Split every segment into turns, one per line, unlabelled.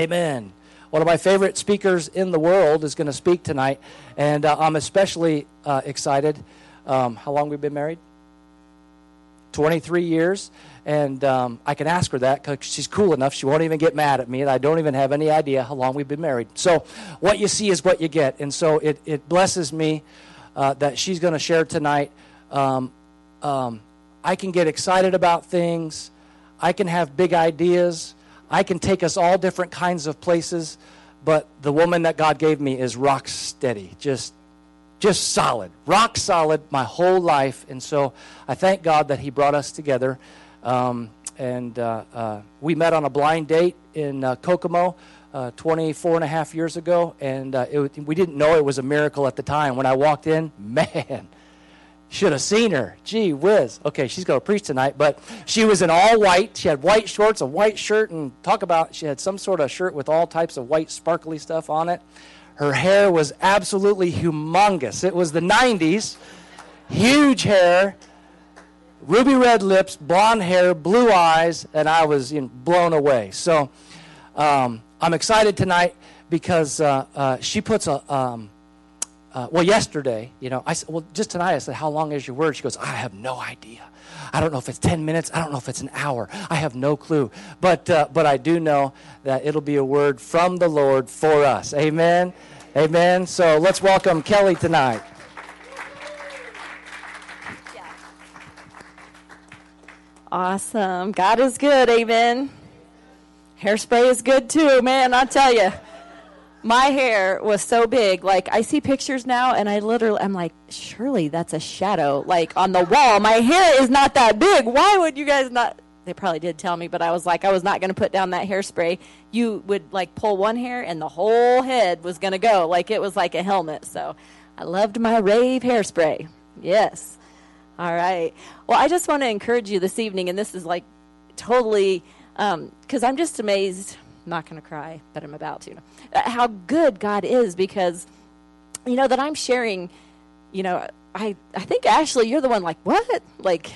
Amen. One of my favorite speakers in the world is going to speak tonight, and uh, I'm especially uh, excited. Um, how long we've been married? 23 years, and um, I can ask her that because she's cool enough. She won't even get mad at me, and I don't even have any idea how long we've been married. So, what you see is what you get, and so it, it blesses me uh, that she's going to share tonight. Um, um, I can get excited about things, I can have big ideas, I can take us all different kinds of places, but the woman that God gave me is rock steady, just just solid, rock solid my whole life. And so I thank God that He brought us together. Um, and uh, uh, we met on a blind date in uh, Kokomo uh, 24 and a half years ago. And uh, it, we didn't know it was a miracle at the time. When I walked in, man, should have seen her. Gee whiz. Okay, she's going to preach tonight, but she was in all white. She had white shorts, a white shirt, and talk about she had some sort of shirt with all types of white sparkly stuff on it. Her hair was absolutely humongous. It was the 90s. Huge hair, ruby red lips, blonde hair, blue eyes, and I was you know, blown away. So um, I'm excited tonight because uh, uh, she puts a. Um, uh, well, yesterday, you know, I said, well, just tonight, I said, how long is your word? She goes, I have no idea. I don't know if it's 10 minutes. I don't know if it's an hour. I have no clue. But, uh, but I do know that it'll be a word from the Lord for us. Amen. Amen. So let's welcome Kelly tonight.
Awesome. God is good. Amen. Hairspray is good too, man. I tell you my hair was so big. Like I see pictures now, and I literally, I'm like, surely that's a shadow, like on the wall. My hair is not that big. Why would you guys not? They probably did tell me, but I was like, I was not going to put down that hairspray. You would like pull one hair, and the whole head was going to go. Like it was like a helmet. So I loved my rave hairspray. Yes. All right. Well, I just want to encourage you this evening, and this is like totally because um, I'm just amazed I'm not going to cry, but I'm about to. Uh, how good God is because, you know, that I'm sharing, you know, I, I think, Ashley, you're the one like, what? Like,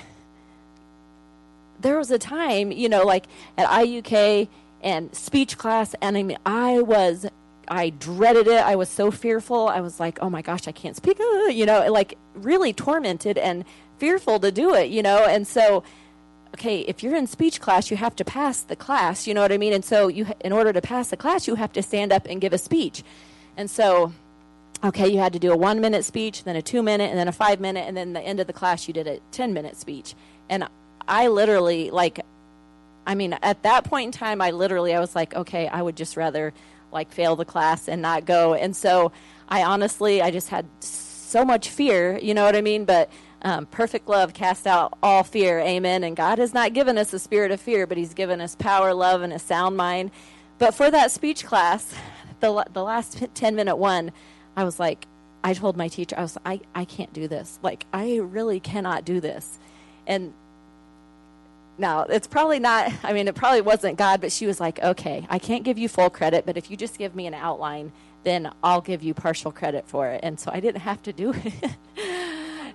there was a time, you know, like at IUK and speech class, and I mean, I was, I dreaded it. I was so fearful. I was like, oh my gosh, I can't speak, uh, you know, like really tormented and fearful to do it, you know, and so okay, if you're in speech class, you have to pass the class, you know what I mean? And so you in order to pass the class, you have to stand up and give a speech. And so okay, you had to do a 1 minute speech, then a 2 minute, and then a 5 minute, and then the end of the class you did a 10 minute speech. And I literally like I mean, at that point in time, I literally I was like, okay, I would just rather like fail the class and not go. And so I honestly I just had so much fear, you know what I mean? But um, perfect love casts out all fear. Amen. And God has not given us a spirit of fear, but He's given us power, love, and a sound mind. But for that speech class, the, the last 10 minute one, I was like, I told my teacher, I was, I, I can't do this. Like, I really cannot do this. And now, it's probably not, I mean, it probably wasn't God, but she was like, okay, I can't give you full credit, but if you just give me an outline, then I'll give you partial credit for it. And so I didn't have to do it.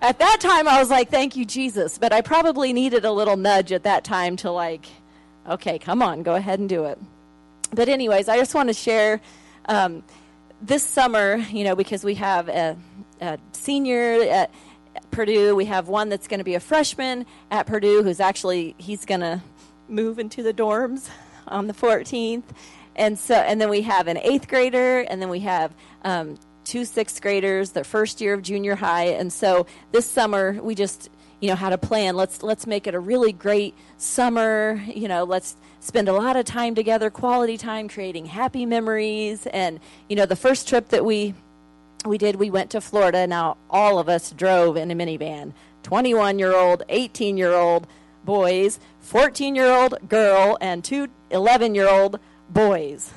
At that time, I was like, thank you, Jesus. But I probably needed a little nudge at that time to, like, okay, come on, go ahead and do it. But, anyways, I just want to share um, this summer, you know, because we have a, a senior at Purdue, we have one that's going to be a freshman at Purdue who's actually, he's going to move into the dorms on the 14th and so and then we have an eighth grader and then we have um, two sixth graders, their first year of junior high. And so this summer we just you know had a plan. Let's let's make it a really great summer. You know, let's spend a lot of time together, quality time, creating happy memories. And you know, the first trip that we we did, we went to Florida. Now all of us drove in a minivan. 21 year old, 18 year old boys, 14 year old girl, and two 11 year old boys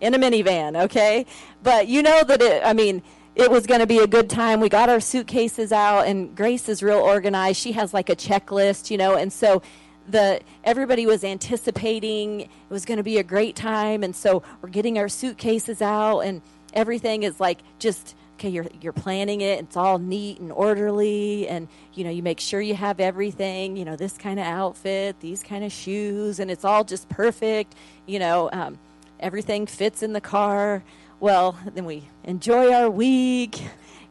in a minivan, okay? But you know that it, I mean, it was going to be a good time. We got our suitcases out, and Grace is real organized. She has like a checklist, you know, and so the everybody was anticipating it was going to be a great time, and so we're getting our suitcases out, and everything is like just okay. You're you're planning it. It's all neat and orderly, and you know you make sure you have everything. You know this kind of outfit, these kind of shoes, and it's all just perfect. You know. Um, everything fits in the car. Well, then we enjoy our week.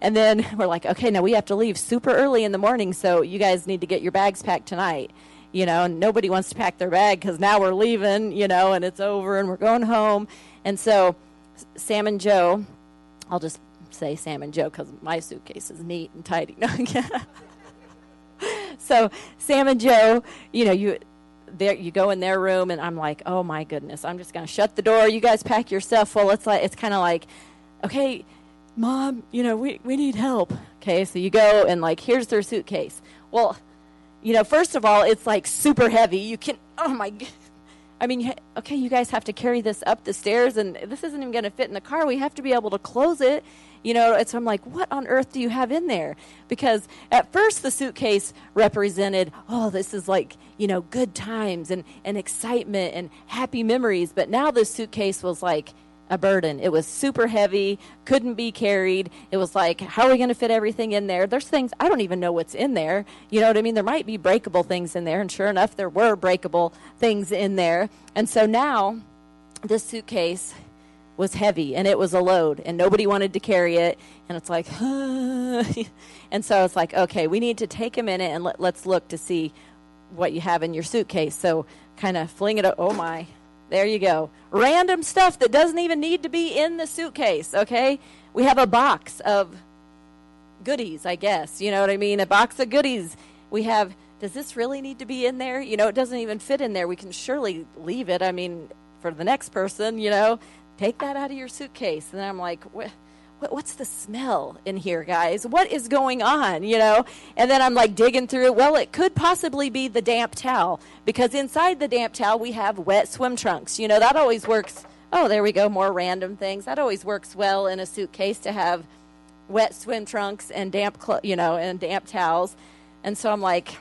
And then we're like, okay, now we have to leave super early in the morning, so you guys need to get your bags packed tonight. You know, and nobody wants to pack their bag because now we're leaving, you know, and it's over and we're going home. And so Sam and Joe, I'll just say Sam and Joe because my suitcase is neat and tidy. so Sam and Joe, you know, you there you go in their room and I'm like, "Oh my goodness, I'm just going to shut the door. You guys pack your stuff." Well, it's like it's kind of like, "Okay, mom, you know, we we need help." Okay, so you go and like, "Here's their suitcase." Well, you know, first of all, it's like super heavy. You can Oh my I mean, okay, you guys have to carry this up the stairs, and this isn't even going to fit in the car. We have to be able to close it you know, and so I'm like, what on earth do you have in there? Because at first the suitcase represented, oh, this is like, you know, good times and, and excitement and happy memories. But now the suitcase was like, a burden. It was super heavy, couldn't be carried. It was like, how are we going to fit everything in there? There's things I don't even know what's in there. You know what I mean? There might be breakable things in there, and sure enough, there were breakable things in there. And so now, this suitcase was heavy and it was a load and nobody wanted to carry it and it's like and so it's like okay we need to take a minute and let, let's look to see what you have in your suitcase so kind of fling it oh my there you go. Random stuff that doesn't even need to be in the suitcase okay? We have a box of goodies i guess. You know what i mean? A box of goodies. We have does this really need to be in there? You know it doesn't even fit in there. We can surely leave it i mean for the next person you know? Take that out of your suitcase. And I'm like, what? what's the smell in here, guys? What is going on? You know? And then I'm like digging through. Well, it could possibly be the damp towel because inside the damp towel we have wet swim trunks. You know, that always works. Oh, there we go. More random things. That always works well in a suitcase to have wet swim trunks and damp, clo- you know, and damp towels. And so I'm like,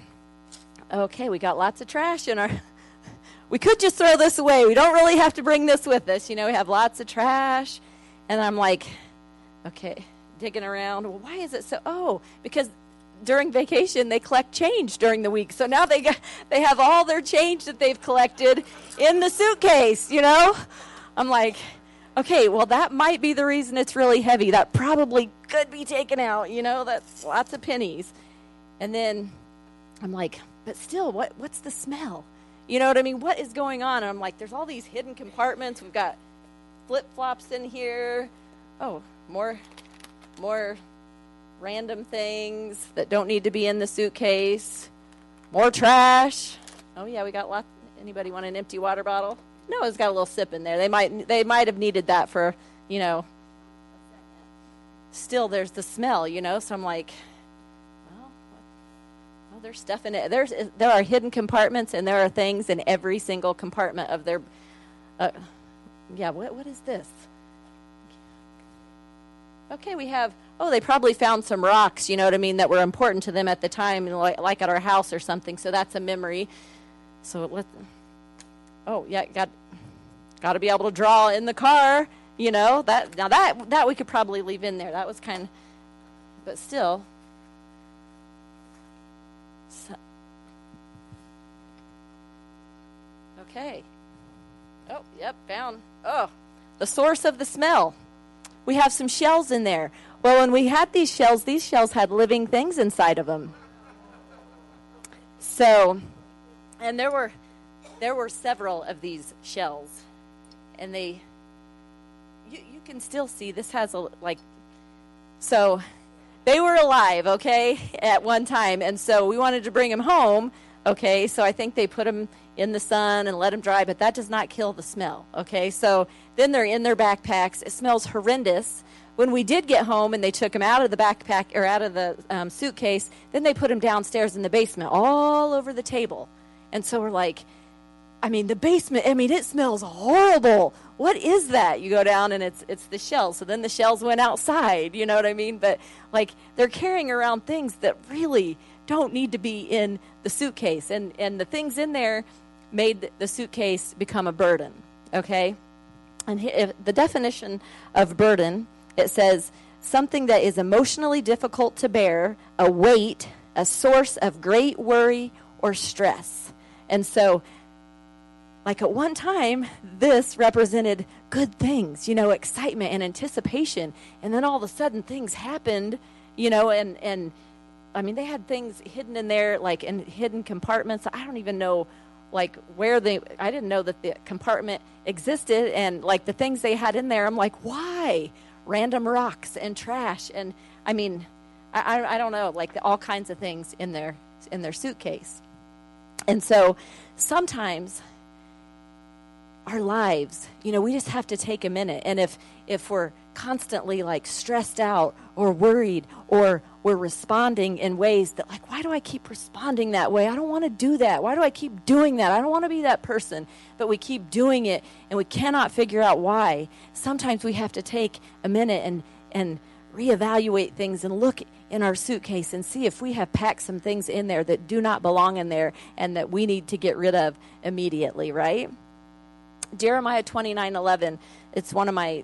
okay, we got lots of trash in our we could just throw this away. We don't really have to bring this with us. You know, we have lots of trash. And I'm like, okay, digging around. Well, why is it so? Oh, because during vacation they collect change during the week. So now they got, they have all their change that they've collected in the suitcase, you know? I'm like, okay, well that might be the reason it's really heavy. That probably could be taken out, you know? That's lots of pennies. And then I'm like, but still, what what's the smell? You know what I mean? What is going on? And I'm like, there's all these hidden compartments. We've got flip flops in here. Oh, more, more random things that don't need to be in the suitcase. More trash. Oh yeah, we got lots. Anybody want an empty water bottle? No, it's got a little sip in there. They might, they might have needed that for, you know. Still, there's the smell, you know. So I'm like, oh, there's stuff in it. There's there are hidden compartments, and there are things in every single compartment of their. Uh, yeah, what what is this? Okay, we have. Oh, they probably found some rocks. You know what I mean? That were important to them at the time, like, at our house or something. So that's a memory. So let. Oh yeah, got got to be able to draw in the car. You know that now that that we could probably leave in there. That was kind of, but still, Okay. Oh, yep, found. Oh, the source of the smell. We have some shells in there. Well, when we had these shells, these shells had living things inside of them. So, and there were there were several of these shells, and they you you can still see this has a like so they were alive, okay, at one time, and so we wanted to bring them home, okay. So I think they put them in the sun and let them dry, but that does not kill the smell. Okay, so then they're in their backpacks. It smells horrendous. When we did get home and they took them out of the backpack or out of the um, suitcase, then they put them downstairs in the basement, all over the table. And so we're like, I mean, the basement. I mean, it smells horrible. What is that? You go down and it's it's the shells. So then the shells went outside. You know what I mean? But like they're carrying around things that really don't need to be in the suitcase, and and the things in there made the suitcase become a burden. Okay? And the definition of burden, it says something that is emotionally difficult to bear, a weight, a source of great worry or stress. And so like at one time, this represented good things, you know, excitement and anticipation. And then all of a sudden things happened, you know, and, and I mean, they had things hidden in there, like in hidden compartments. I don't even know, like, where they, I didn't know that the compartment existed. And, like, the things they had in there, I'm like, why? Random rocks and trash. And, I mean, I, I don't know, like, all kinds of things in their, in their suitcase. And so sometimes our lives, you know, we just have to take a minute. And if if we're constantly like stressed out or worried or we're responding in ways that like why do I keep responding that way? I don't want to do that. Why do I keep doing that? I don't want to be that person. But we keep doing it and we cannot figure out why. Sometimes we have to take a minute and and reevaluate things and look in our suitcase and see if we have packed some things in there that do not belong in there and that we need to get rid of immediately, right? Jeremiah 29 11, it's one of my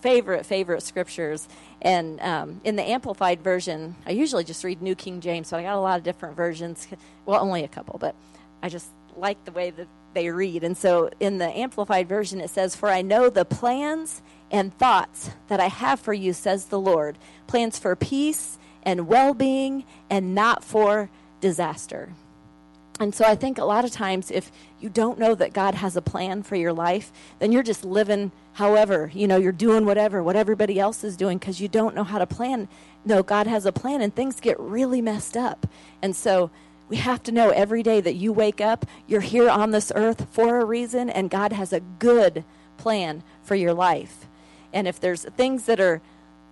favorite, favorite scriptures. And um, in the Amplified Version, I usually just read New King James, but I got a lot of different versions. Well, only a couple, but I just like the way that they read. And so in the Amplified Version, it says, For I know the plans and thoughts that I have for you, says the Lord plans for peace and well being and not for disaster. And so I think a lot of times if you don't know that God has a plan for your life, then you're just living however, you know, you're doing whatever, what everybody else is doing because you don't know how to plan. No, God has a plan and things get really messed up. And so we have to know every day that you wake up, you're here on this earth for a reason and God has a good plan for your life. And if there's things that are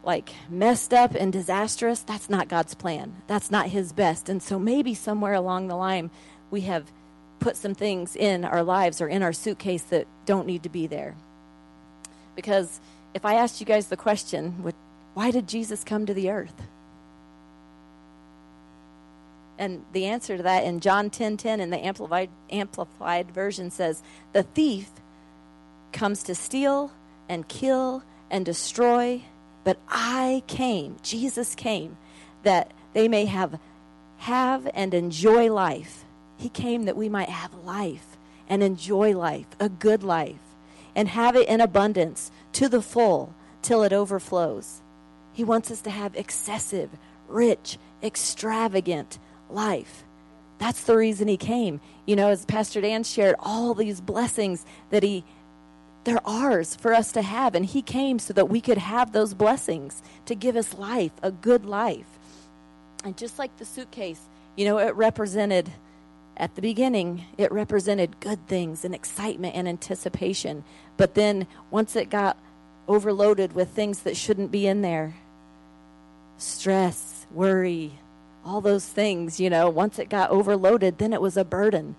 like messed up and disastrous, that's not God's plan. That's not his best. And so maybe somewhere along the line we have put some things in our lives or in our suitcase that don't need to be there. Because if I asked you guys the question, why did Jesus come to the earth? And the answer to that in John 10:10 10, 10, in the amplified amplified version says, "The thief comes to steal and kill and destroy, but I came, Jesus came, that they may have have and enjoy life he came that we might have life and enjoy life, a good life, and have it in abundance to the full till it overflows. He wants us to have excessive, rich, extravagant life. That's the reason he came. You know, as Pastor Dan shared, all these blessings that he they're ours for us to have and he came so that we could have those blessings to give us life, a good life. And just like the suitcase, you know, it represented at the beginning, it represented good things and excitement and anticipation. But then once it got overloaded with things that shouldn't be in there stress, worry, all those things, you know, once it got overloaded, then it was a burden.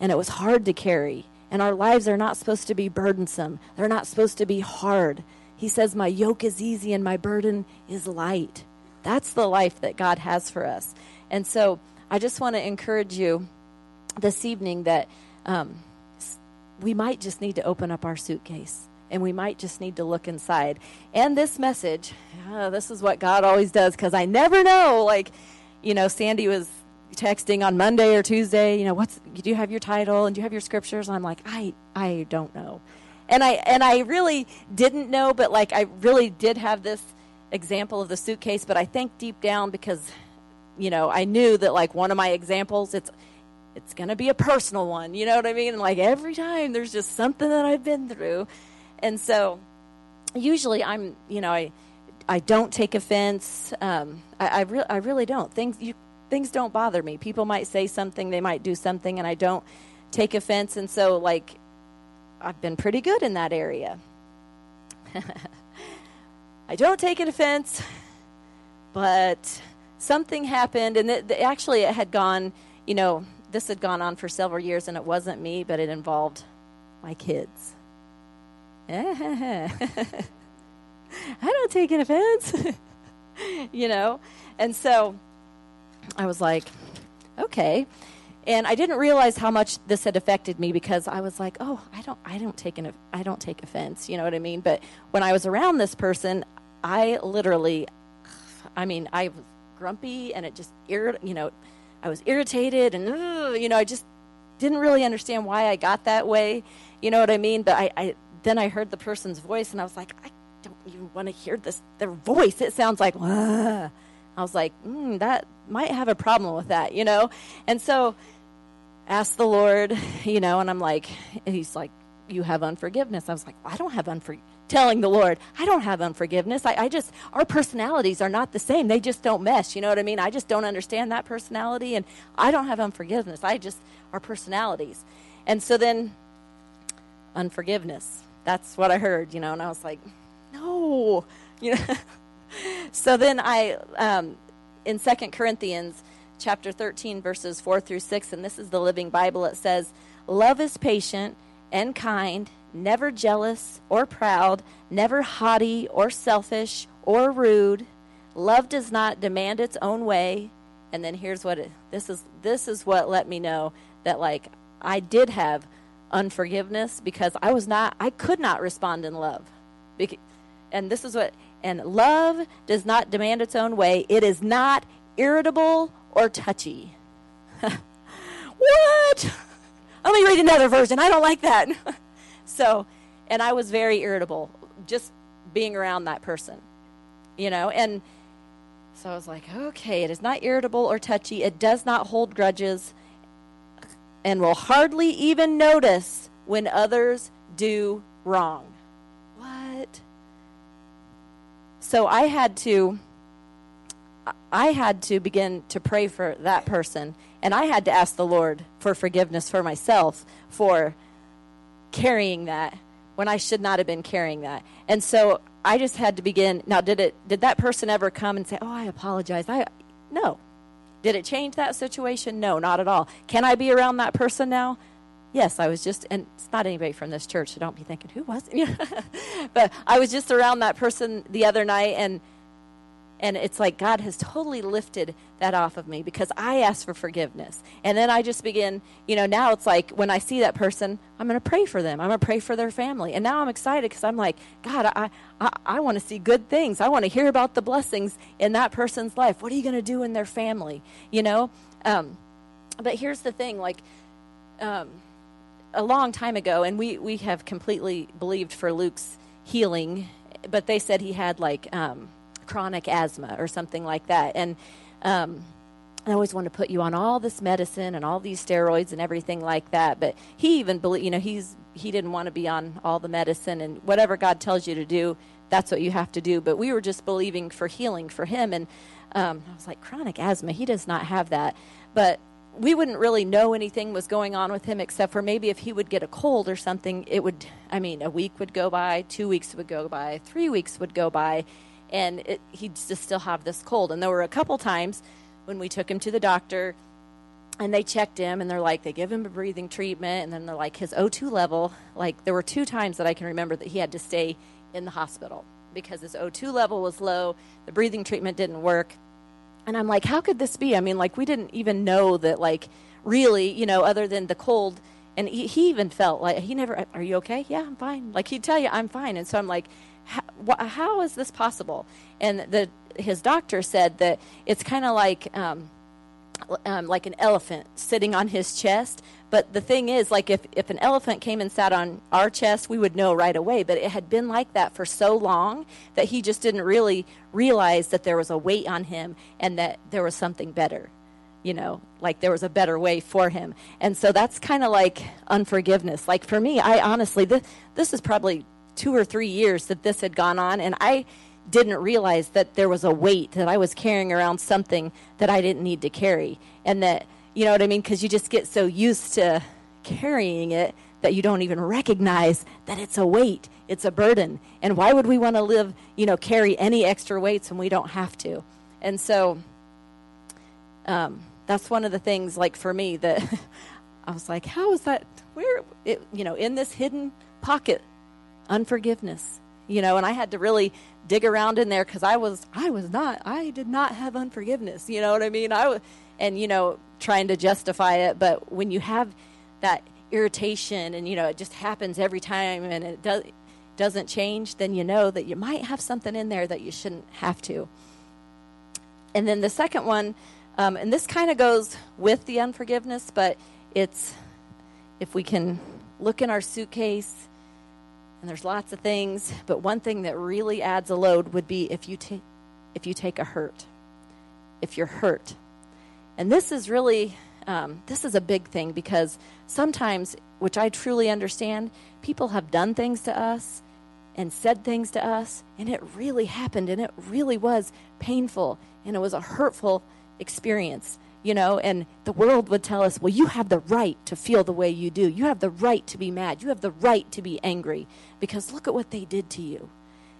And it was hard to carry. And our lives are not supposed to be burdensome, they're not supposed to be hard. He says, My yoke is easy and my burden is light. That's the life that God has for us. And so I just want to encourage you this evening that um, we might just need to open up our suitcase and we might just need to look inside. And this message, uh, this is what God always does because I never know. Like, you know, Sandy was texting on Monday or Tuesday, you know, what's, do you have your title and do you have your scriptures? And I'm like, I, I don't know. And I, and I really didn't know, but like, I really did have this example of the suitcase, but I think deep down because you know, I knew that like one of my examples, it's it's going to be a personal one. You know what I mean? And like every time there's just something that I've been through. And so usually I'm, you know, I I don't take offense. Um, I I, re- I really don't. Things you things don't bother me. People might say something, they might do something and I don't take offense and so like I've been pretty good in that area. I don't take an offense, but something happened, and it, actually it had gone, you know, this had gone on for several years, and it wasn't me, but it involved my kids. I don't take an offense, you know, and so I was like, okay. And I didn't realize how much this had affected me because I was like, "Oh, I don't, I don't take an, I don't take offense." You know what I mean? But when I was around this person, I literally, I mean, I grumpy and it just you know I was irritated and you know I just didn't really understand why I got that way. You know what I mean? But I, I then I heard the person's voice, and I was like, I don't even want to hear this. Their voice. It sounds like. Wah. I was like, mm, that might have a problem with that, you know. And so, asked the Lord, you know, and I'm like, He's like, you have unforgiveness. I was like, I don't have unforgiveness. Telling the Lord, I don't have unforgiveness. I, I just, our personalities are not the same. They just don't mesh. You know what I mean? I just don't understand that personality, and I don't have unforgiveness. I just, our personalities. And so then, unforgiveness. That's what I heard, you know, and I was like, no, you know. so then I, um, in Second Corinthians chapter 13, verses 4 through 6, and this is the Living Bible, it says, Love is patient and kind, never jealous or proud, never haughty or selfish or rude. Love does not demand its own way. And then here's what it, this is this is what let me know that like I did have unforgiveness because I was not I could not respond in love. And this is what and love does not demand its own way. It is not irritable or touchy. what? Let me read another version. I don't like that. so, and I was very irritable just being around that person, you know, and so I was like, okay, it is not irritable or touchy. It does not hold grudges and will hardly even notice when others do wrong. What? So I had to I had to begin to pray for that person and I had to ask the Lord for forgiveness for myself for carrying that when I should not have been carrying that. And so I just had to begin. Now, did it? Did that person ever come and say, "Oh, I apologize"? I no. Did it change that situation? No, not at all. Can I be around that person now? Yes, I was just, and it's not anybody from this church, so don't be thinking, who was it? but I was just around that person the other night, and and it's like God has totally lifted that off of me because I asked for forgiveness. And then I just begin, you know, now it's like when I see that person, I'm going to pray for them. I'm going to pray for their family. And now I'm excited because I'm like, God, I, I, I want to see good things. I want to hear about the blessings in that person's life. What are you going to do in their family? You know? Um, but here's the thing like, um, a long time ago, and we, we have completely believed for Luke's healing, but they said he had like, um, chronic asthma or something like that. And um, I always want to put you on all this medicine and all these steroids and everything like that. But he even believe, you know, he's he didn't want to be on all the medicine and whatever God tells you to do, that's what you have to do. But we were just believing for healing for him, and um, I was like, chronic asthma, he does not have that. But we wouldn't really know anything was going on with him except for maybe if he would get a cold or something, it would, I mean, a week would go by, two weeks would go by, three weeks would go by, and it, he'd just still have this cold. And there were a couple times when we took him to the doctor and they checked him and they're like they give him a breathing treatment and then they're like his O2 level like there were two times that I can remember that he had to stay in the hospital because his O2 level was low, the breathing treatment didn't work. And I'm like, how could this be? I mean, like we didn't even know that like really, you know, other than the cold and he, he even felt like he never are you okay? Yeah, I'm fine. Like he'd tell you I'm fine. And so I'm like how, how is this possible? And the his doctor said that it's kind of like um, um, like an elephant sitting on his chest. But the thing is, like if, if an elephant came and sat on our chest, we would know right away. But it had been like that for so long that he just didn't really realize that there was a weight on him and that there was something better. You know, like there was a better way for him. And so that's kind of like unforgiveness. Like for me, I honestly, this, this is probably two or three years that this had gone on, and I didn't realize that there was a weight that I was carrying around something that I didn't need to carry, and that you know what I mean because you just get so used to carrying it that you don't even recognize that it's a weight, it's a burden, and why would we want to live, you know, carry any extra weights when we don't have to? And so, um, that's one of the things, like for me, that I was like, how is that? Where it, you know, in this hidden pocket unforgiveness you know and i had to really dig around in there because i was i was not i did not have unforgiveness you know what i mean? I was and you know trying to justify it but when you have that irritation and you know it just happens every time and it does doesn't change then you know that you might have something in there that you shouldn't have to. And then the second one um, and this kind of goes with the unforgiveness but it's if we can look in our suitcase and there's lots of things, but one thing that really adds a load would be if you take if you take a hurt. If you're hurt. And this is really um, this is a big thing because sometimes, which I truly understand, people have done things to us and said things to us, and it really happened, and it really was painful, and it was a hurtful experience you know, and the world would tell us, well, you have the right to feel the way you do. You have the right to be mad. You have the right to be angry because look at what they did to you.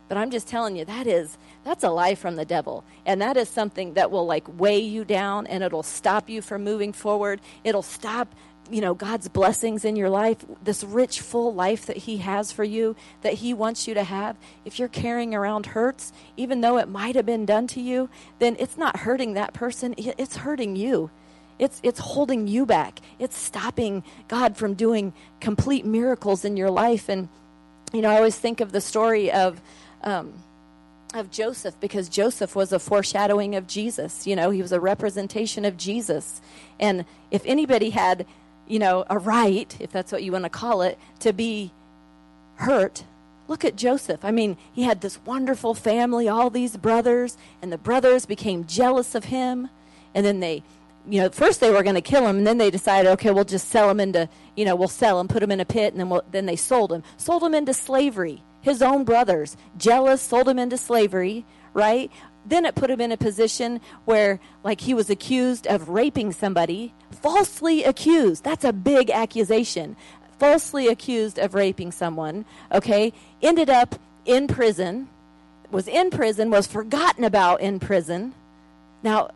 But I'm just telling you, that is, that's a lie from the devil. And that is something that will like weigh you down and it'll stop you from moving forward. It'll stop you know God's blessings in your life, this rich, full life that He has for you, that He wants you to have, if you're carrying around hurts, even though it might have been done to you, then it's not hurting that person, it's hurting you. It's, it's holding you back. It's stopping God from doing complete miracles in your life. And, you know, I always think of the story of, um, of Joseph because Joseph was a foreshadowing of Jesus. You know, he was a representation of Jesus. And if anybody had you know, a right, if that's what you want to call it, to be hurt. Look at Joseph. I mean, he had this wonderful family, all these brothers, and the brothers became jealous of him. And then they, you know, first they were going to kill him, and then they decided, okay, we'll just sell him into, you know, we'll sell him, put him in a pit, and then we'll, then they sold him, sold him into slavery. His own brothers, jealous, sold him into slavery, right? Then it put him in a position where like he was accused of raping somebody falsely accused. That's a big accusation. Falsely accused of raping someone okay? Ended up in prison. Was in prison was forgotten about in prison. Now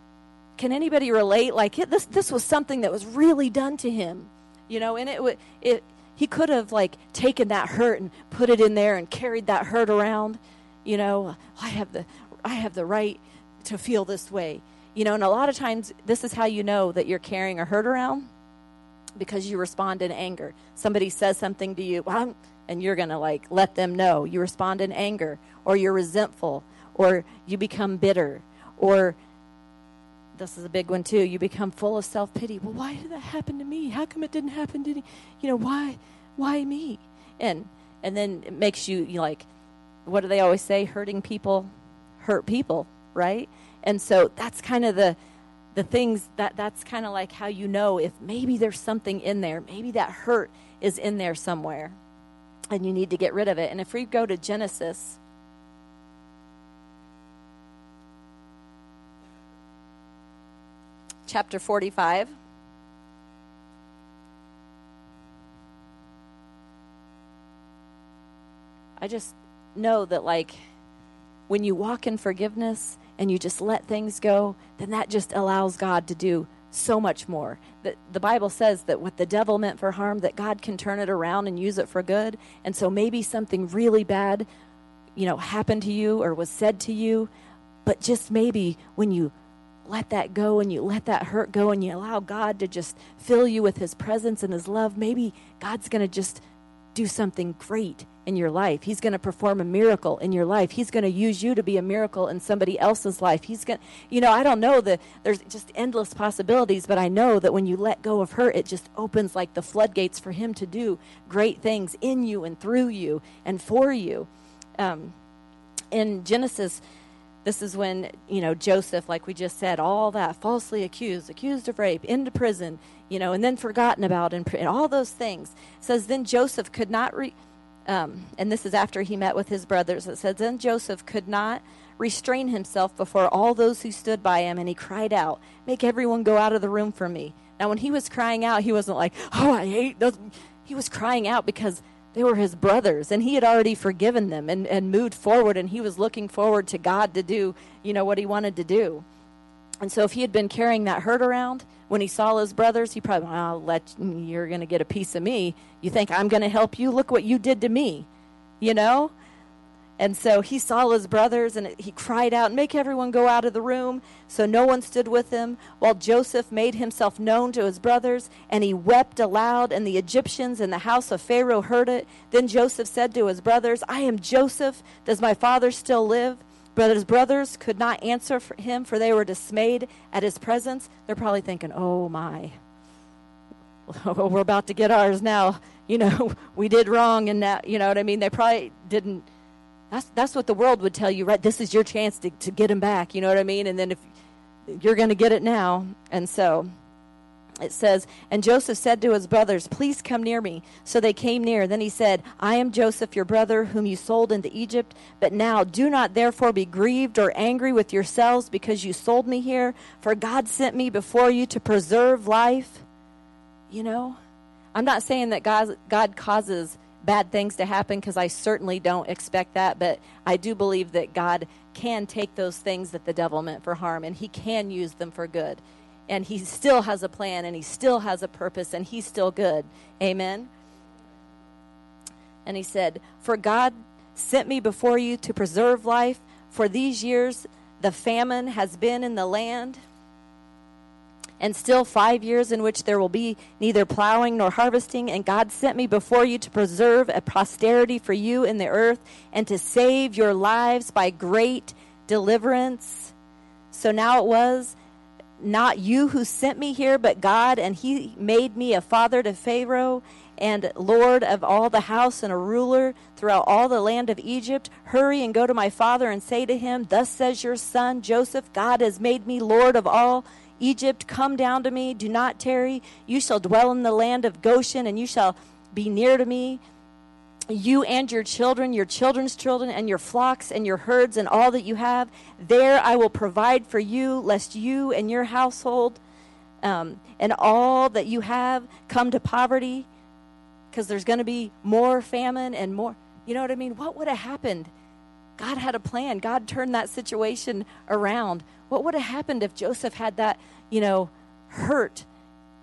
can anybody relate? Like this this was something that was really done to him you know? And it it he could have like taken that hurt and put it in there and carried that hurt around you know? I have the I have the right to feel this way. You know, and a lot of times this is how you know that you're carrying a hurt around because you respond in anger. Somebody says something to you, well, and you're going to like let them know. You respond in anger, or you're resentful, or you become bitter, or this is a big one too. You become full of self pity. Well, why did that happen to me? How come it didn't happen to me? You know, why, why me? And and then it makes you, you like, what do they always say? Hurting people hurt people, right? And so that's kind of the the things that that's kind of like how you know if maybe there's something in there, maybe that hurt is in there somewhere and you need to get rid of it. And if we go to Genesis chapter 45 I just know that like when you walk in forgiveness and you just let things go, then that just allows God to do so much more. The, the Bible says that what the devil meant for harm, that God can turn it around and use it for good. And so maybe something really bad, you know, happened to you or was said to you, but just maybe when you let that go and you let that hurt go and you allow God to just fill you with his presence and his love, maybe God's going to just do something great in your life. He's going to perform a miracle in your life. He's going to use you to be a miracle in somebody else's life. He's going to, you know, I don't know that there's just endless possibilities, but I know that when you let go of her, it just opens like the floodgates for him to do great things in you and through you and for you. Um, in Genesis, this is when, you know, Joseph, like we just said, all that falsely accused, accused of rape, into prison, you know, and then forgotten about, and, and all those things. It says, then Joseph could not. Re- um, and this is after he met with his brothers. It says, Then Joseph could not restrain himself before all those who stood by him, and he cried out, Make everyone go out of the room from me. Now, when he was crying out, he wasn't like, Oh, I hate those. He was crying out because they were his brothers, and he had already forgiven them and, and moved forward, and he was looking forward to God to do, you know, what he wanted to do. And so if he had been carrying that hurt around, when he saw his brothers, he probably, I'll let you're going to get a piece of me. You think I'm going to help you? Look what you did to me, you know? And so he saw his brothers and he cried out, Make everyone go out of the room. So no one stood with him, while Joseph made himself known to his brothers, and he wept aloud, and the Egyptians in the house of Pharaoh heard it. Then Joseph said to his brothers, I am Joseph. Does my father still live? But his brothers could not answer for him, for they were dismayed at his presence. They're probably thinking, oh my, we're about to get ours now. You know, we did wrong, and now, you know what I mean? They probably didn't. That's, that's what the world would tell you, right? This is your chance to, to get him back, you know what I mean? And then if you're going to get it now. And so it says, And Joseph said to his brothers, Please come near me. So they came near. Then he said, I am Joseph, your brother, whom you sold into Egypt. But now do not therefore be grieved or angry with yourselves because you sold me here, for God sent me before you to preserve life. You know, I'm not saying that God, God causes bad things to happen because I certainly don't expect that, but I do believe that God can take those things that the devil meant for harm and he can use them for good. And he still has a plan and he still has a purpose and he's still good. Amen. And he said, For God sent me before you to preserve life. For these years the famine has been in the land and still five years in which there will be neither plowing nor harvesting. And God sent me before you to preserve a posterity for you in the earth and to save your lives by great deliverance. So now it was not you who sent me here, but God, and He made me a father to Pharaoh and Lord of all the house and a ruler throughout all the land of Egypt. Hurry and go to my father and say to him, Thus says your son Joseph, God has made me Lord of all Egypt, come down to me, do not tarry. You shall dwell in the land of Goshen, and you shall be near to me. You and your children, your children's children, and your flocks and your herds, and all that you have. There I will provide for you, lest you and your household um, and all that you have come to poverty, because there's going to be more famine and more. You know what I mean? What would have happened? God had a plan. God turned that situation around. What would have happened if Joseph had that, you know, hurt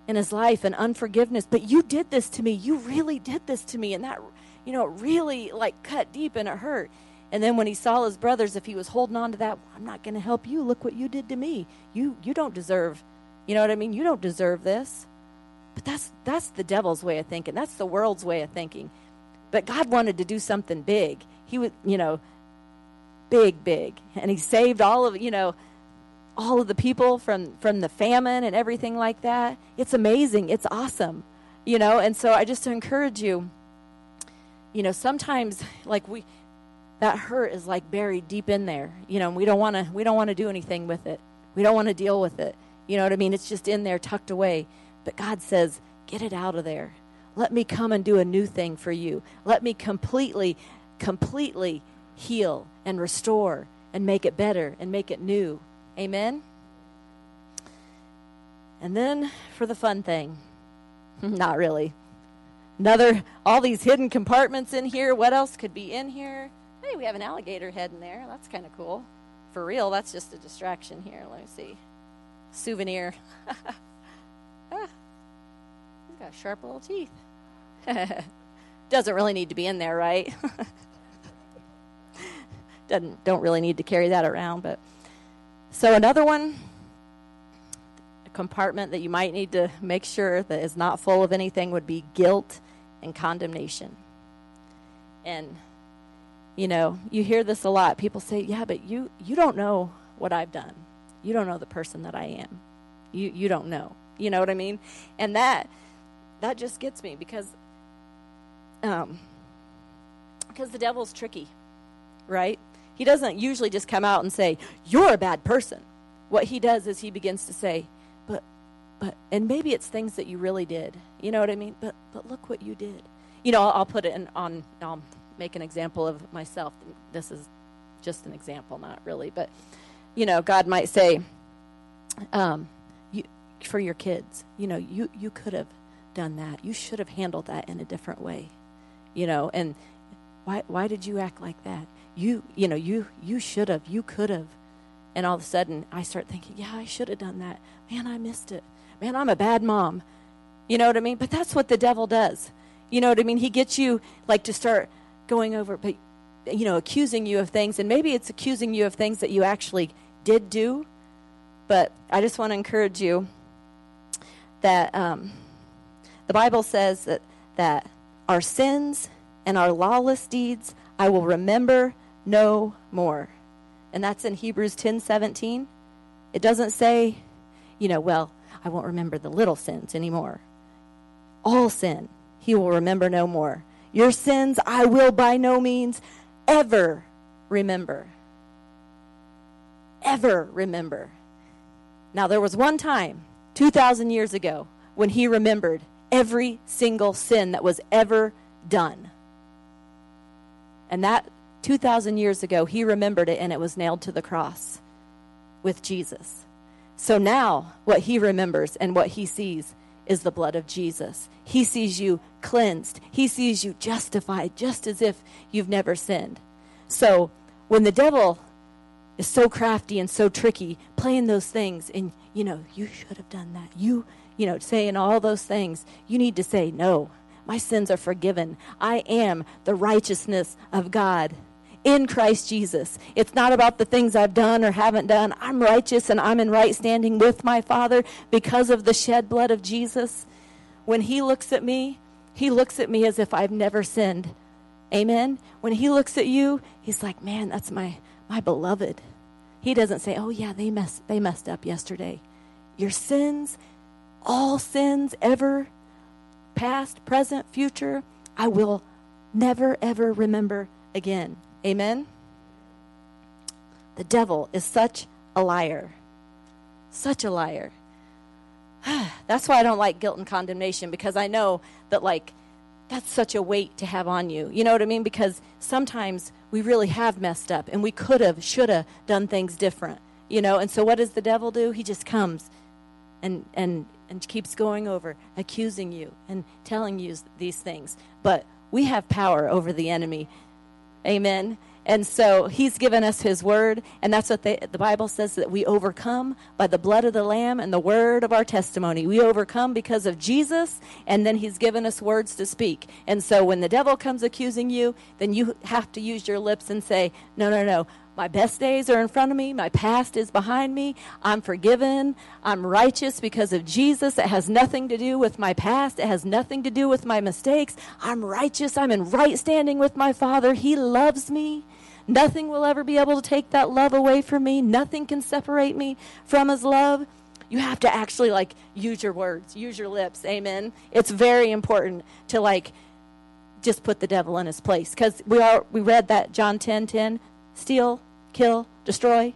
in his life and unforgiveness? But you did this to me. You really did this to me. And that, you know, really like cut deep and it hurt. And then when he saw his brothers, if he was holding on to that, I'm not going to help you. Look what you did to me. You you don't deserve. You know what I mean? You don't deserve this. But that's that's the devil's way of thinking. That's the world's way of thinking. But God wanted to do something big. He was, you know, big, big, and he saved all of you know all of the people from from the famine and everything like that. It's amazing. It's awesome. You know, and so I just encourage you you know, sometimes like we that hurt is like buried deep in there. You know, we don't want to we don't want to do anything with it. We don't want to deal with it. You know what I mean? It's just in there tucked away. But God says, "Get it out of there. Let me come and do a new thing for you. Let me completely completely heal and restore and make it better and make it new." Amen? And then for the fun thing. Not really. Another, all these hidden compartments in here. What else could be in here? Hey, we have an alligator head in there. That's kind of cool. For real, that's just a distraction here. Let me see. Souvenir. ah, he's got sharp little teeth. Doesn't really need to be in there, right? Doesn't don't really need to carry that around, but so, another one, a compartment that you might need to make sure that is not full of anything would be guilt and condemnation. And, you know, you hear this a lot. People say, yeah, but you, you don't know what I've done. You don't know the person that I am. You, you don't know. You know what I mean? And that, that just gets me because, um, because the devil's tricky, right? He doesn't usually just come out and say, You're a bad person. What he does is he begins to say, But, and maybe it's things that you really did. You know what I mean? But, but look what you did. You know, I'll, I'll put it in, on, I'll make an example of myself. This is just an example, not really. But, you know, God might say, um, you, for your kids, you know, you, you could have done that. You should have handled that in a different way. You know, and why, why did you act like that? you you know you you should have you could have and all of a sudden i start thinking yeah i should have done that man i missed it man i'm a bad mom you know what i mean but that's what the devil does you know what i mean he gets you like to start going over but you know accusing you of things and maybe it's accusing you of things that you actually did do but i just want to encourage you that um, the bible says that that our sins and our lawless deeds i will remember no more. And that's in Hebrews 10 17. It doesn't say, you know, well, I won't remember the little sins anymore. all sin, he will remember no more. Your sins I will by no means ever remember. Ever remember. Now, there was one time, 2,000 years ago, when he remembered every single sin that was ever done. And that 2,000 years ago, he remembered it and it was nailed to the cross with Jesus. So now, what he remembers and what he sees is the blood of Jesus. He sees you cleansed, he sees you justified, just as if you've never sinned. So, when the devil is so crafty and so tricky, playing those things, and you know, you should have done that. You, you know, saying all those things, you need to say, No, my sins are forgiven. I am the righteousness of God in Christ Jesus. It's not about the things I've done or haven't done. I'm righteous and I'm in right standing with my Father because of the shed blood of Jesus. When He looks at me, He looks at me as if I've never sinned. Amen. When He looks at you, He's like, man, that's my, my beloved. He doesn't say, oh, yeah, they, mess, they messed up yesterday. Your sins, all sins ever, past, present, future, I will never, ever remember again. Amen? The devil is such a liar. Such a liar. that's why I don't like guilt and condemnation because I know that, like, that's such a weight to have on you. You know what I mean? Because sometimes we really have messed up and we could have, should have done things different. You know, and so what does the devil do? He just comes and and and keeps going over accusing you and telling you these things. But we have power over the enemy. Amen. And so he's given us his word, and that's what they, the Bible says that we overcome by the blood of the Lamb and the word of our testimony. We overcome because of Jesus, and then he's given us words to speak. And so when the devil comes accusing you, then you have to use your lips and say, No, no, no. My best days are in front of me. My past is behind me. I'm forgiven. I'm righteous because of Jesus. It has nothing to do with my past. It has nothing to do with my mistakes. I'm righteous. I'm in right standing with my Father. He loves me. Nothing will ever be able to take that love away from me. Nothing can separate me from His love. You have to actually like use your words, use your lips. Amen. It's very important to like just put the devil in his place because we are we read that John 10 10 steal kill, destroy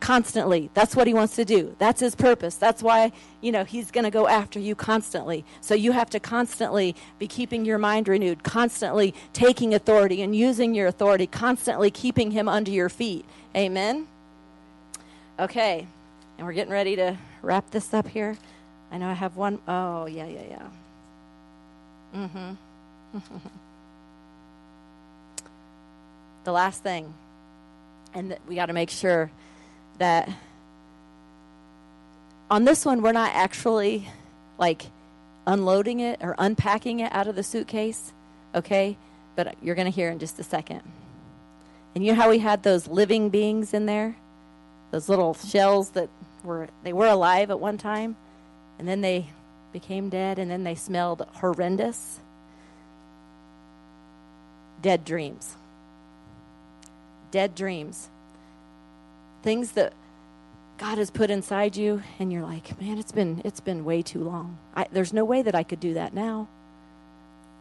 constantly. That's what he wants to do. That's his purpose. That's why, you know, he's going to go after you constantly. So you have to constantly be keeping your mind renewed, constantly taking authority and using your authority, constantly keeping him under your feet. Amen. Okay. And we're getting ready to wrap this up here. I know I have one. Oh, yeah, yeah, yeah. Mhm. the last thing and that we got to make sure that on this one we're not actually like unloading it or unpacking it out of the suitcase okay? But you're going to hear in just a second. And you know how we had those living beings in there? Those little shells that were they were alive at one time and then they became dead and then they smelled horrendous dead dreams dead dreams. Things that God has put inside you and you're like, "Man, it's been it's been way too long. I, there's no way that I could do that now."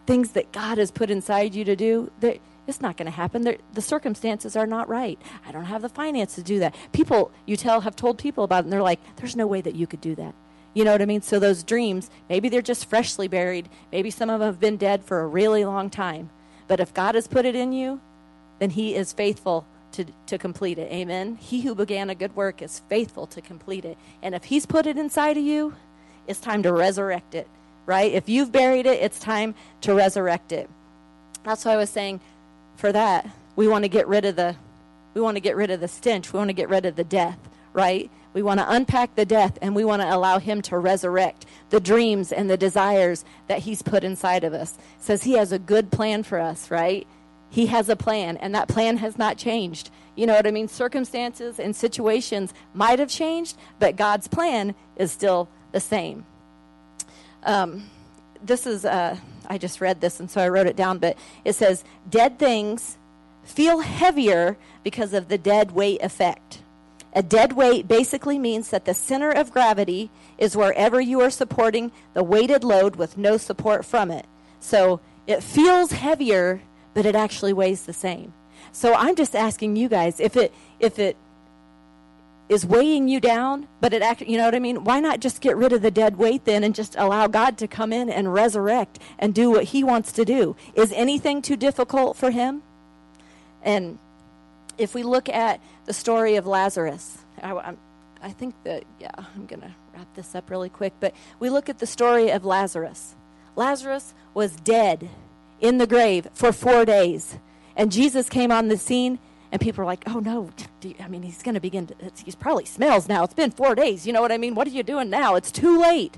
Things that God has put inside you to do, that it's not going to happen. They're, the circumstances are not right. I don't have the finance to do that. People, you tell, have told people about it, and they're like, there's no way that you could do that. You know what I mean? So those dreams, maybe they're just freshly buried. Maybe some of them have been dead for a really long time. But if God has put it in you, then he is faithful to, to complete it. Amen. He who began a good work is faithful to complete it. And if he's put it inside of you, it's time to resurrect it, right? If you've buried it, it's time to resurrect it. That's why I was saying for that, we want to get rid of the we want to get rid of the stench. We want to get rid of the death, right? We want to unpack the death and we want to allow him to resurrect the dreams and the desires that he's put inside of us. It says he has a good plan for us, right? He has a plan, and that plan has not changed. You know what I mean? Circumstances and situations might have changed, but God's plan is still the same. Um, this is, uh, I just read this, and so I wrote it down, but it says, Dead things feel heavier because of the dead weight effect. A dead weight basically means that the center of gravity is wherever you are supporting the weighted load with no support from it. So it feels heavier, but it actually weighs the same. So I'm just asking you guys if it if it is weighing you down, but it actually, you know what I mean? Why not just get rid of the dead weight then and just allow God to come in and resurrect and do what He wants to do? Is anything too difficult for Him? And if we look at the story of Lazarus, I, I think that, yeah, I'm going to wrap this up really quick, but we look at the story of Lazarus. Lazarus was dead in the grave for four days. And Jesus came on the scene and people were like, oh no, I mean, he's going to begin to, he's probably smells now. It's been four days. You know what I mean? What are you doing now? It's too late.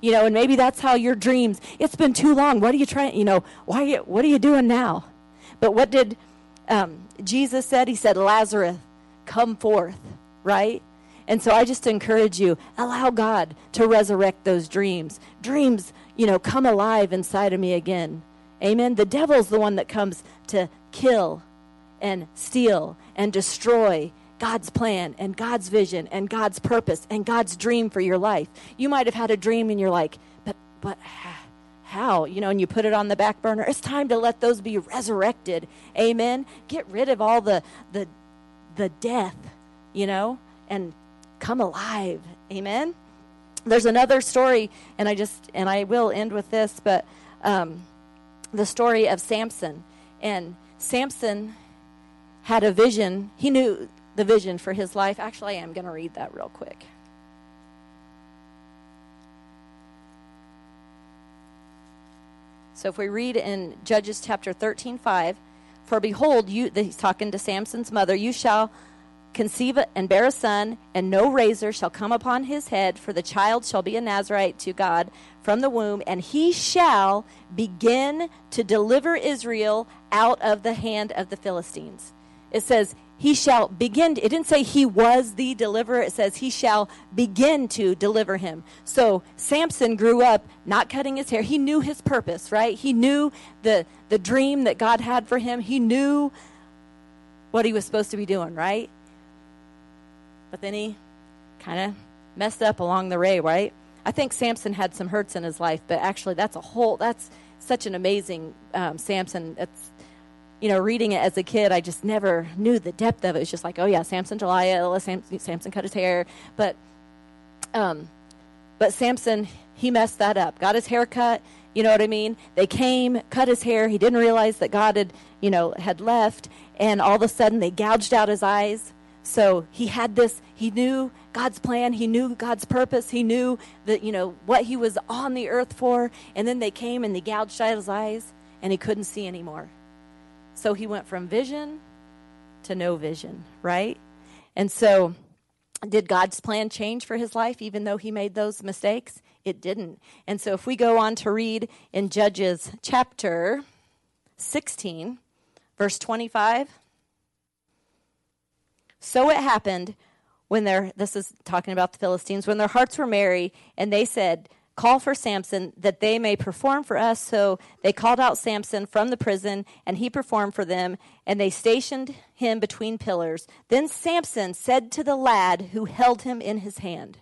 You know, and maybe that's how your dreams, it's been too long. What are you trying, you know, why, what are you doing now? But what did um, Jesus said? He said, Lazarus, come forth, right? And so I just encourage you, allow God to resurrect those dreams. Dreams, you know, come alive inside of me again. Amen. The devil's the one that comes to kill, and steal and destroy God's plan and God's vision and God's purpose and God's dream for your life. You might have had a dream and you're like, but but how? You know, and you put it on the back burner. It's time to let those be resurrected. Amen. Get rid of all the the the death, you know, and come alive. Amen. There's another story, and I just and I will end with this, but um, the story of Samson and Samson had a vision. He knew the vision for his life. Actually, I am going to read that real quick. So if we read in Judges chapter 13, 5, for behold, you, he's talking to Samson's mother, you shall conceive and bear a son, and no razor shall come upon his head, for the child shall be a Nazarite to God from the womb, and he shall begin to deliver Israel out of the hand of the Philistines it says, he shall begin. It didn't say he was the deliverer. It says he shall begin to deliver him. So Samson grew up not cutting his hair. He knew his purpose, right? He knew the, the dream that God had for him. He knew what he was supposed to be doing, right? But then he kind of messed up along the way, right? I think Samson had some hurts in his life, but actually, that's a whole, that's such an amazing um, Samson. It's you know, reading it as a kid, I just never knew the depth of it. It's just like, oh yeah, Samson, Delilah, Samson, Samson cut his hair, but, um, but Samson, he messed that up. Got his hair cut. You know what I mean? They came, cut his hair. He didn't realize that God had, you know, had left, and all of a sudden they gouged out his eyes. So he had this. He knew God's plan. He knew God's purpose. He knew that you know what he was on the earth for. And then they came and they gouged out his eyes, and he couldn't see anymore. So he went from vision to no vision, right? And so, did God's plan change for his life even though he made those mistakes? It didn't. And so, if we go on to read in Judges chapter 16, verse 25. So it happened when their, this is talking about the Philistines, when their hearts were merry, and they said, Call for Samson that they may perform for us. So they called out Samson from the prison, and he performed for them, and they stationed him between pillars. Then Samson said to the lad who held him in his hand,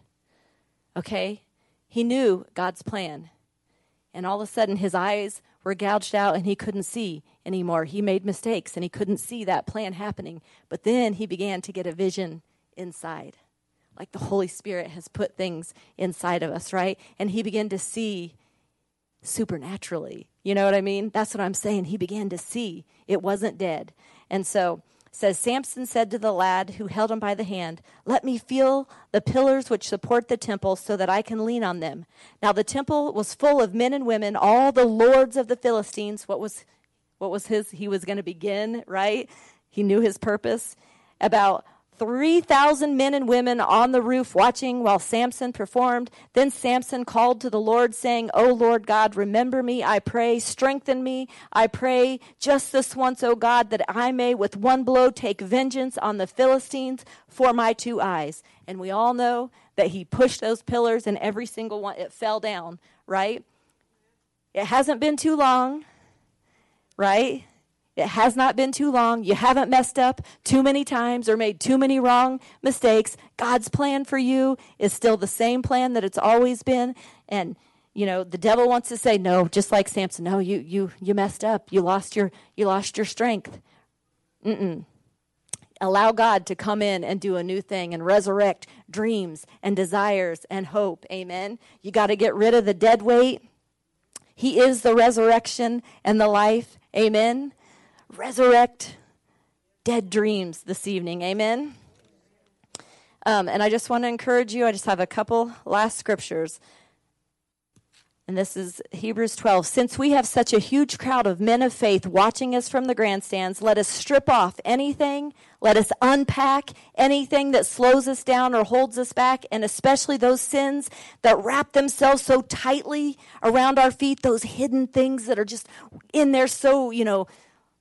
Okay, he knew God's plan. And all of a sudden, his eyes were gouged out and he couldn't see anymore. He made mistakes and he couldn't see that plan happening. But then he began to get a vision inside like the Holy Spirit has put things inside of us, right? And he began to see supernaturally. You know what I mean? That's what I'm saying. He began to see. It wasn't dead. And so says Samson said to the lad who held him by the hand, "Let me feel the pillars which support the temple so that I can lean on them." Now the temple was full of men and women, all the lords of the Philistines. What was what was his he was going to begin, right? He knew his purpose. About 3,000 men and women on the roof watching while Samson performed. Then Samson called to the Lord, saying, O Lord God, remember me, I pray. Strengthen me, I pray, just this once, O God, that I may with one blow take vengeance on the Philistines for my two eyes. And we all know that he pushed those pillars and every single one, it fell down, right? It hasn't been too long, right? It has not been too long. You haven't messed up too many times or made too many wrong mistakes. God's plan for you is still the same plan that it's always been. And you know, the devil wants to say no, just like Samson. No, you you you messed up. You lost your you lost your strength. Mm-mm. Allow God to come in and do a new thing and resurrect dreams and desires and hope. Amen. You got to get rid of the dead weight. He is the resurrection and the life. Amen resurrect dead dreams this evening. Amen. Um, and I just want to encourage you. I just have a couple last scriptures. And this is Hebrews 12. Since we have such a huge crowd of men of faith watching us from the grandstands, let us strip off anything, let us unpack anything that slows us down or holds us back, and especially those sins that wrap themselves so tightly around our feet, those hidden things that are just in there so, you know,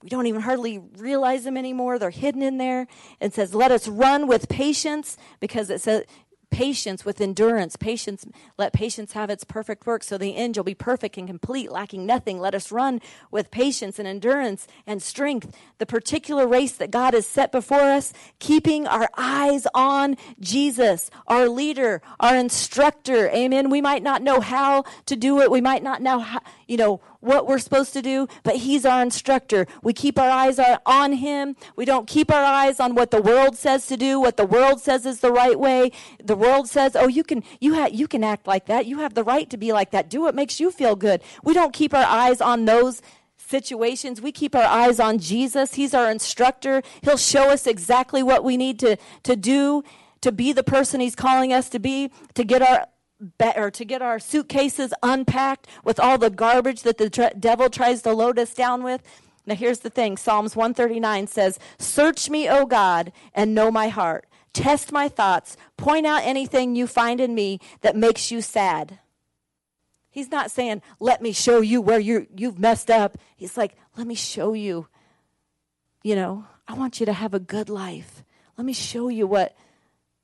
we don't even hardly realize them anymore. They're hidden in there. It says, Let us run with patience because it says, patience with endurance. Patience let patience have its perfect work. So the end will be perfect and complete lacking nothing. Let us run with patience and endurance and strength. The particular race that god has set before us keeping our eyes on jesus our leader our instructor. Amen. We might not know how to do it. We might not know how you know what we're supposed to do, but He's our instructor. We keep our eyes on Him. We don't keep our eyes on what the world says to do, what the world says is the right way. The world says, "Oh, you can you ha- you can act like that. You have the right to be like that. Do what makes you feel good." We don't keep our eyes on those situations. We keep our eyes on Jesus. He's our instructor. He'll show us exactly what we need to, to do to be the person He's calling us to be, to get our or to get our suitcases unpacked with all the garbage that the devil tries to load us down with. Now, here's the thing Psalms 139 says, Search me, O God, and know my heart. Test my thoughts. Point out anything you find in me that makes you sad. He's not saying, Let me show you where you you've messed up. He's like, Let me show you. You know, I want you to have a good life. Let me show you what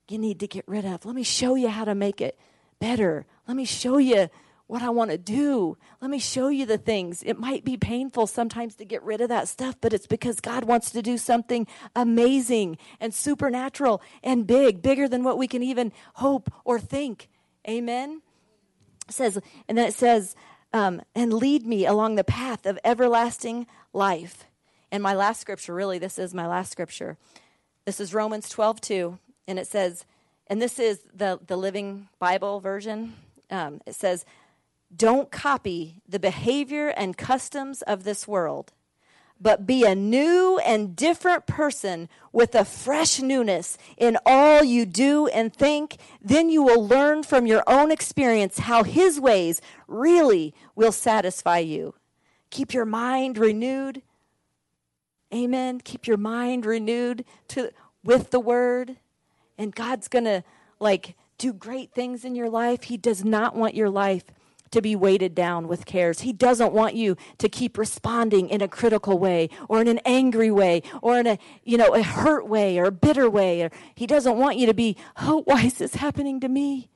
you need to get rid of. Let me show you how to make it better. Let me show you what I want to do. Let me show you the things. It might be painful sometimes to get rid of that stuff, but it's because God wants to do something amazing and supernatural and big, bigger than what we can even hope or think. Amen. It says, and then it says, um, and lead me along the path of everlasting life. And my last scripture, really, this is my last scripture. This is Romans 12, 2. And it says, and this is the, the Living Bible version. Um, it says, Don't copy the behavior and customs of this world, but be a new and different person with a fresh newness in all you do and think. Then you will learn from your own experience how His ways really will satisfy you. Keep your mind renewed. Amen. Keep your mind renewed to, with the Word and God's going to like do great things in your life. He does not want your life to be weighted down with cares. He doesn't want you to keep responding in a critical way or in an angry way or in a, you know, a hurt way or a bitter way. Or he doesn't want you to be, "Oh, why is this happening to me?"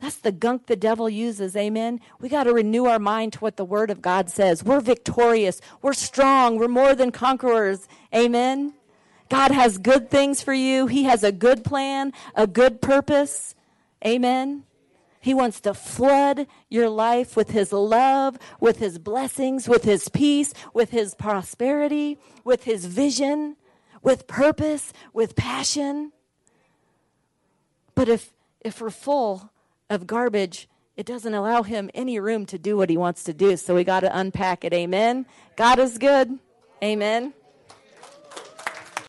That's the gunk the devil uses. Amen. We got to renew our mind to what the word of God says. We're victorious. We're strong. We're more than conquerors. Amen. God has good things for you. He has a good plan, a good purpose. Amen. He wants to flood your life with His love, with His blessings, with His peace, with His prosperity, with His vision, with purpose, with passion. But if, if we're full of garbage, it doesn't allow Him any room to do what He wants to do. So we got to unpack it. Amen. God is good. Amen.